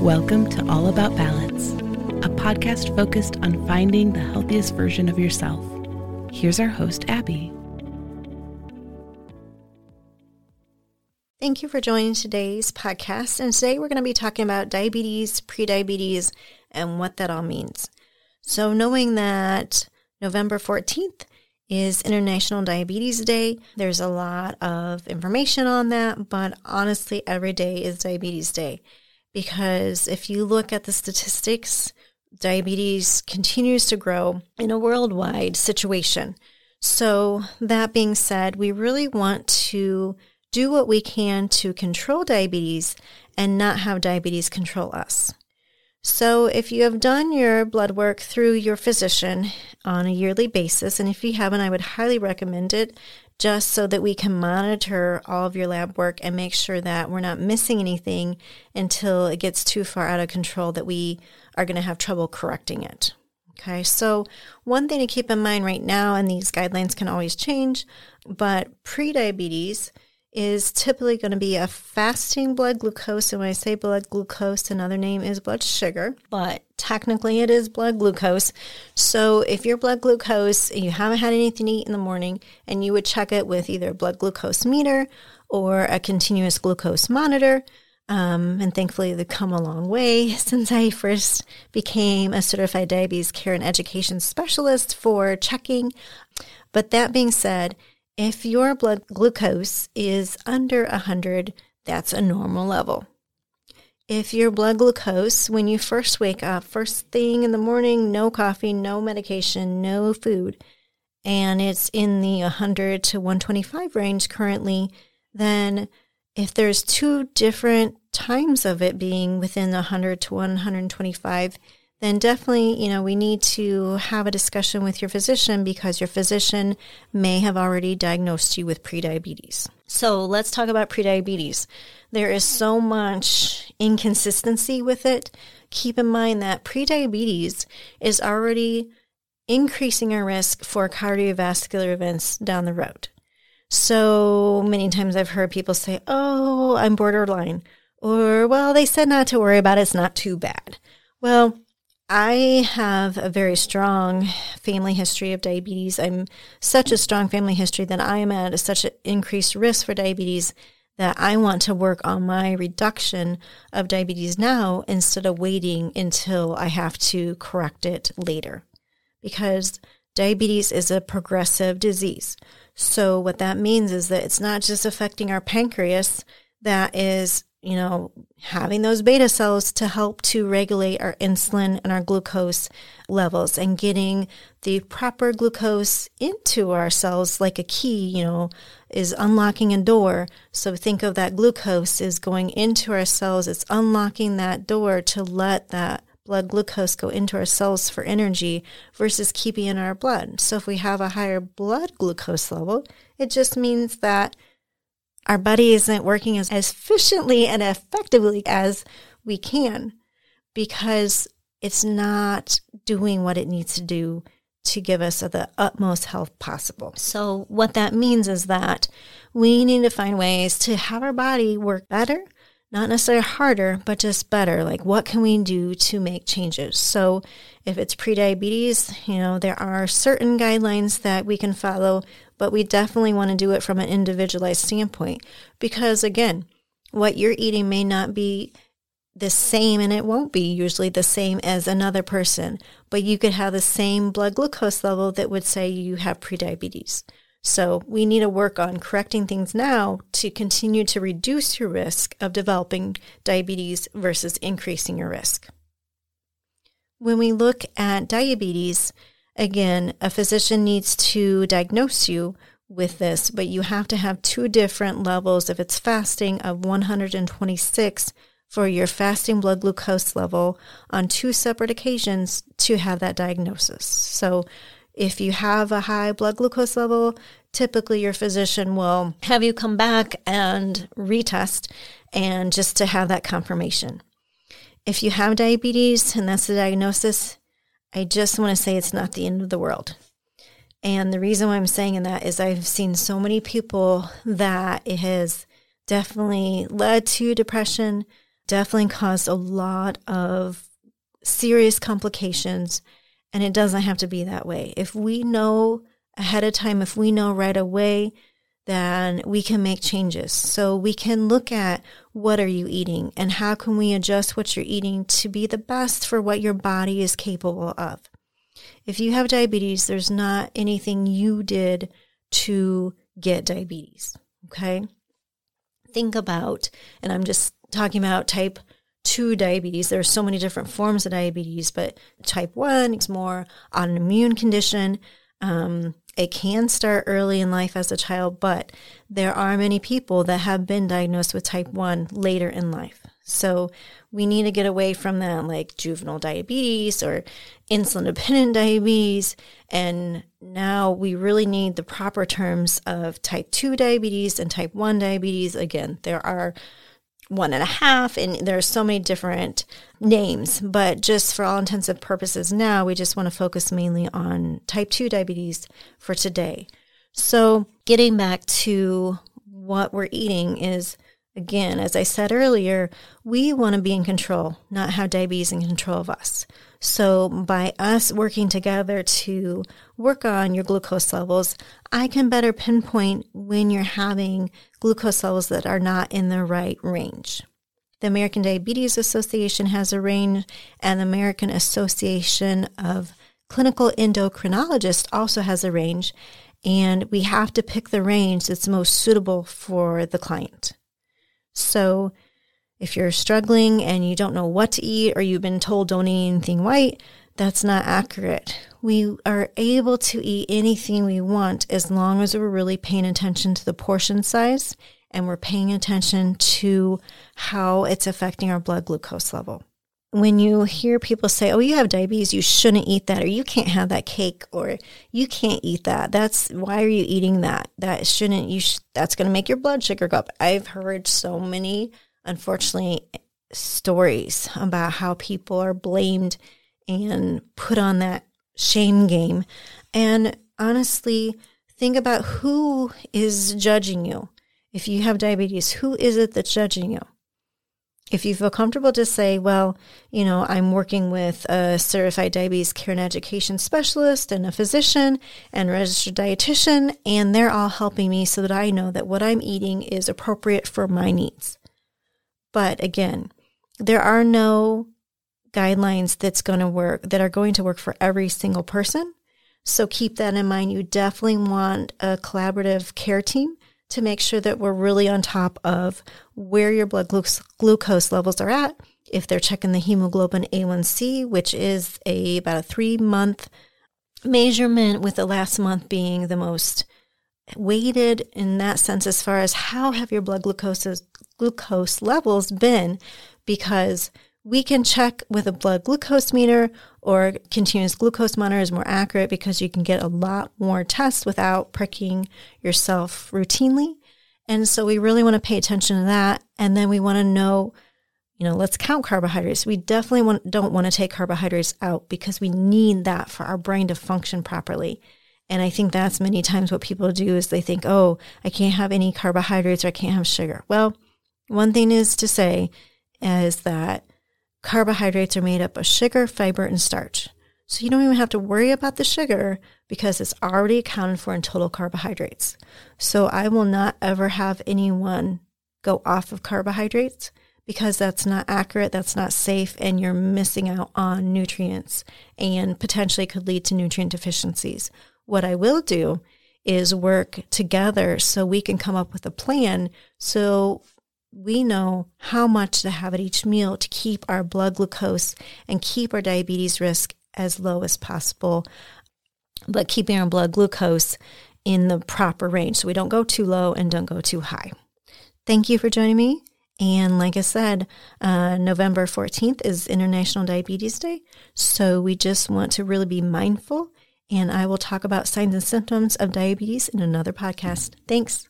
Welcome to All About Balance, a podcast focused on finding the healthiest version of yourself. Here's our host, Abby. Thank you for joining today's podcast. And today we're going to be talking about diabetes, prediabetes, and what that all means. So, knowing that November 14th is International Diabetes Day, there's a lot of information on that, but honestly, every day is Diabetes Day because if you look at the statistics, diabetes continues to grow in a worldwide situation. So, that being said, we really want to do what we can to control diabetes and not have diabetes control us. So, if you have done your blood work through your physician on a yearly basis, and if you haven't, I would highly recommend it just so that we can monitor all of your lab work and make sure that we're not missing anything until it gets too far out of control that we are going to have trouble correcting it. Okay, so one thing to keep in mind right now, and these guidelines can always change, but prediabetes is typically going to be a fasting blood glucose. And when I say blood glucose, another name is blood sugar, but technically it is blood glucose. So if your blood glucose, you haven't had anything to eat in the morning, and you would check it with either a blood glucose meter or a continuous glucose monitor. Um, and thankfully, they've come a long way since I first became a certified diabetes care and education specialist for checking. But that being said, if your blood glucose is under 100, that's a normal level. If your blood glucose, when you first wake up, first thing in the morning, no coffee, no medication, no food, and it's in the 100 to 125 range currently, then if there's two different times of it being within 100 to 125, then definitely, you know, we need to have a discussion with your physician because your physician may have already diagnosed you with prediabetes. So let's talk about prediabetes. There is so much inconsistency with it. Keep in mind that prediabetes is already increasing our risk for cardiovascular events down the road. So many times I've heard people say, Oh, I'm borderline. Or, well, they said not to worry about it. It's not too bad. Well, I have a very strong family history of diabetes. I'm such a strong family history that I am at such an increased risk for diabetes that I want to work on my reduction of diabetes now instead of waiting until I have to correct it later. Because diabetes is a progressive disease. So, what that means is that it's not just affecting our pancreas that is you know, having those beta cells to help to regulate our insulin and our glucose levels and getting the proper glucose into our cells like a key, you know, is unlocking a door. So think of that glucose is going into our cells. It's unlocking that door to let that blood glucose go into our cells for energy versus keeping in our blood. So if we have a higher blood glucose level, it just means that our body isn't working as, efficiently and effectively as we can because it's not doing what it needs to do to give us the utmost health possible. So, what that means is that we need to find ways to have our body work better, not necessarily harder, but just better. Like, what can we do to make changes? So, if it's prediabetes, you know, there are certain guidelines that we can follow but we definitely want to do it from an individualized standpoint because, again, what you're eating may not be the same, and it won't be usually the same as another person, but you could have the same blood glucose level that would say you have prediabetes. So we need to work on correcting things now to continue to reduce your risk of developing diabetes versus increasing your risk. When we look at diabetes, Again, a physician needs to diagnose you with this, but you have to have two different levels. If it's fasting of 126 for your fasting blood glucose level on two separate occasions to have that diagnosis. So if you have a high blood glucose level, typically your physician will have you come back and retest and just to have that confirmation. If you have diabetes and that's the diagnosis, I just want to say it's not the end of the world. And the reason why I'm saying that is I've seen so many people that it has definitely led to depression, definitely caused a lot of serious complications. And it doesn't have to be that way. If we know ahead of time, if we know right away, then we can make changes. So we can look at what are you eating and how can we adjust what you're eating to be the best for what your body is capable of. If you have diabetes, there's not anything you did to get diabetes. Okay. Think about, and I'm just talking about type 2 diabetes. There are so many different forms of diabetes, but type 1 is more an immune condition. Um, it can start early in life as a child, but there are many people that have been diagnosed with type 1 later in life. So we need to get away from that, like juvenile diabetes or insulin dependent diabetes. And now we really need the proper terms of type 2 diabetes and type 1 diabetes. Again, there are one and a half, and there are so many different names. But just for all intensive purposes now, we just want to focus mainly on type 2 diabetes for today. So, getting back to what we're eating is again, as I said earlier, we want to be in control, not have diabetes in control of us. So, by us working together to work on your glucose levels, I can better pinpoint when you're having glucose levels that are not in the right range. The American Diabetes Association has a range, and the American Association of Clinical Endocrinologists also has a range, and we have to pick the range that's most suitable for the client. So, if you're struggling and you don't know what to eat or you've been told don't eat anything white, that's not accurate. We are able to eat anything we want as long as we're really paying attention to the portion size and we're paying attention to how it's affecting our blood glucose level. When you hear people say, "Oh, you have diabetes, you shouldn't eat that," or "You can't have that cake," or "You can't eat that," that's why are you eating that? That shouldn't you? Sh- that's going to make your blood sugar go up. I've heard so many unfortunately, stories about how people are blamed and put on that shame game. And honestly, think about who is judging you. If you have diabetes, who is it that's judging you? If you feel comfortable to say, well, you know, I'm working with a certified diabetes care and education specialist and a physician and registered dietitian, and they're all helping me so that I know that what I'm eating is appropriate for my needs. But again, there are no guidelines that's going to work that are going to work for every single person. So keep that in mind. You definitely want a collaborative care team to make sure that we're really on top of where your blood glucose levels are at. If they're checking the hemoglobin A1C, which is a about a three month measurement, with the last month being the most weighted in that sense as far as how have your blood glucose glucose levels been because we can check with a blood glucose meter or continuous glucose monitor is more accurate because you can get a lot more tests without pricking yourself routinely. And so we really want to pay attention to that. And then we want to know, you know, let's count carbohydrates. We definitely want, don't want to take carbohydrates out because we need that for our brain to function properly. And I think that's many times what people do is they think, oh, I can't have any carbohydrates or I can't have sugar. Well, one thing is to say is that carbohydrates are made up of sugar, fiber, and starch. So you don't even have to worry about the sugar because it's already accounted for in total carbohydrates. So I will not ever have anyone go off of carbohydrates because that's not accurate, that's not safe, and you're missing out on nutrients and potentially could lead to nutrient deficiencies. What I will do is work together so we can come up with a plan so we know how much to have at each meal to keep our blood glucose and keep our diabetes risk as low as possible, but keeping our blood glucose in the proper range so we don't go too low and don't go too high. Thank you for joining me. And like I said, uh, November 14th is International Diabetes Day. So we just want to really be mindful. And I will talk about signs and symptoms of diabetes in another podcast. Thanks.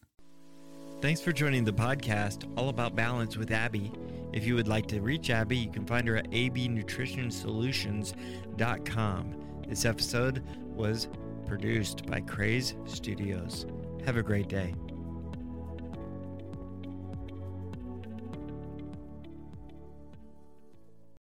Thanks for joining the podcast, All About Balance with Abby. If you would like to reach Abby, you can find her at abnutritionsolutions.com. This episode was produced by Craze Studios. Have a great day.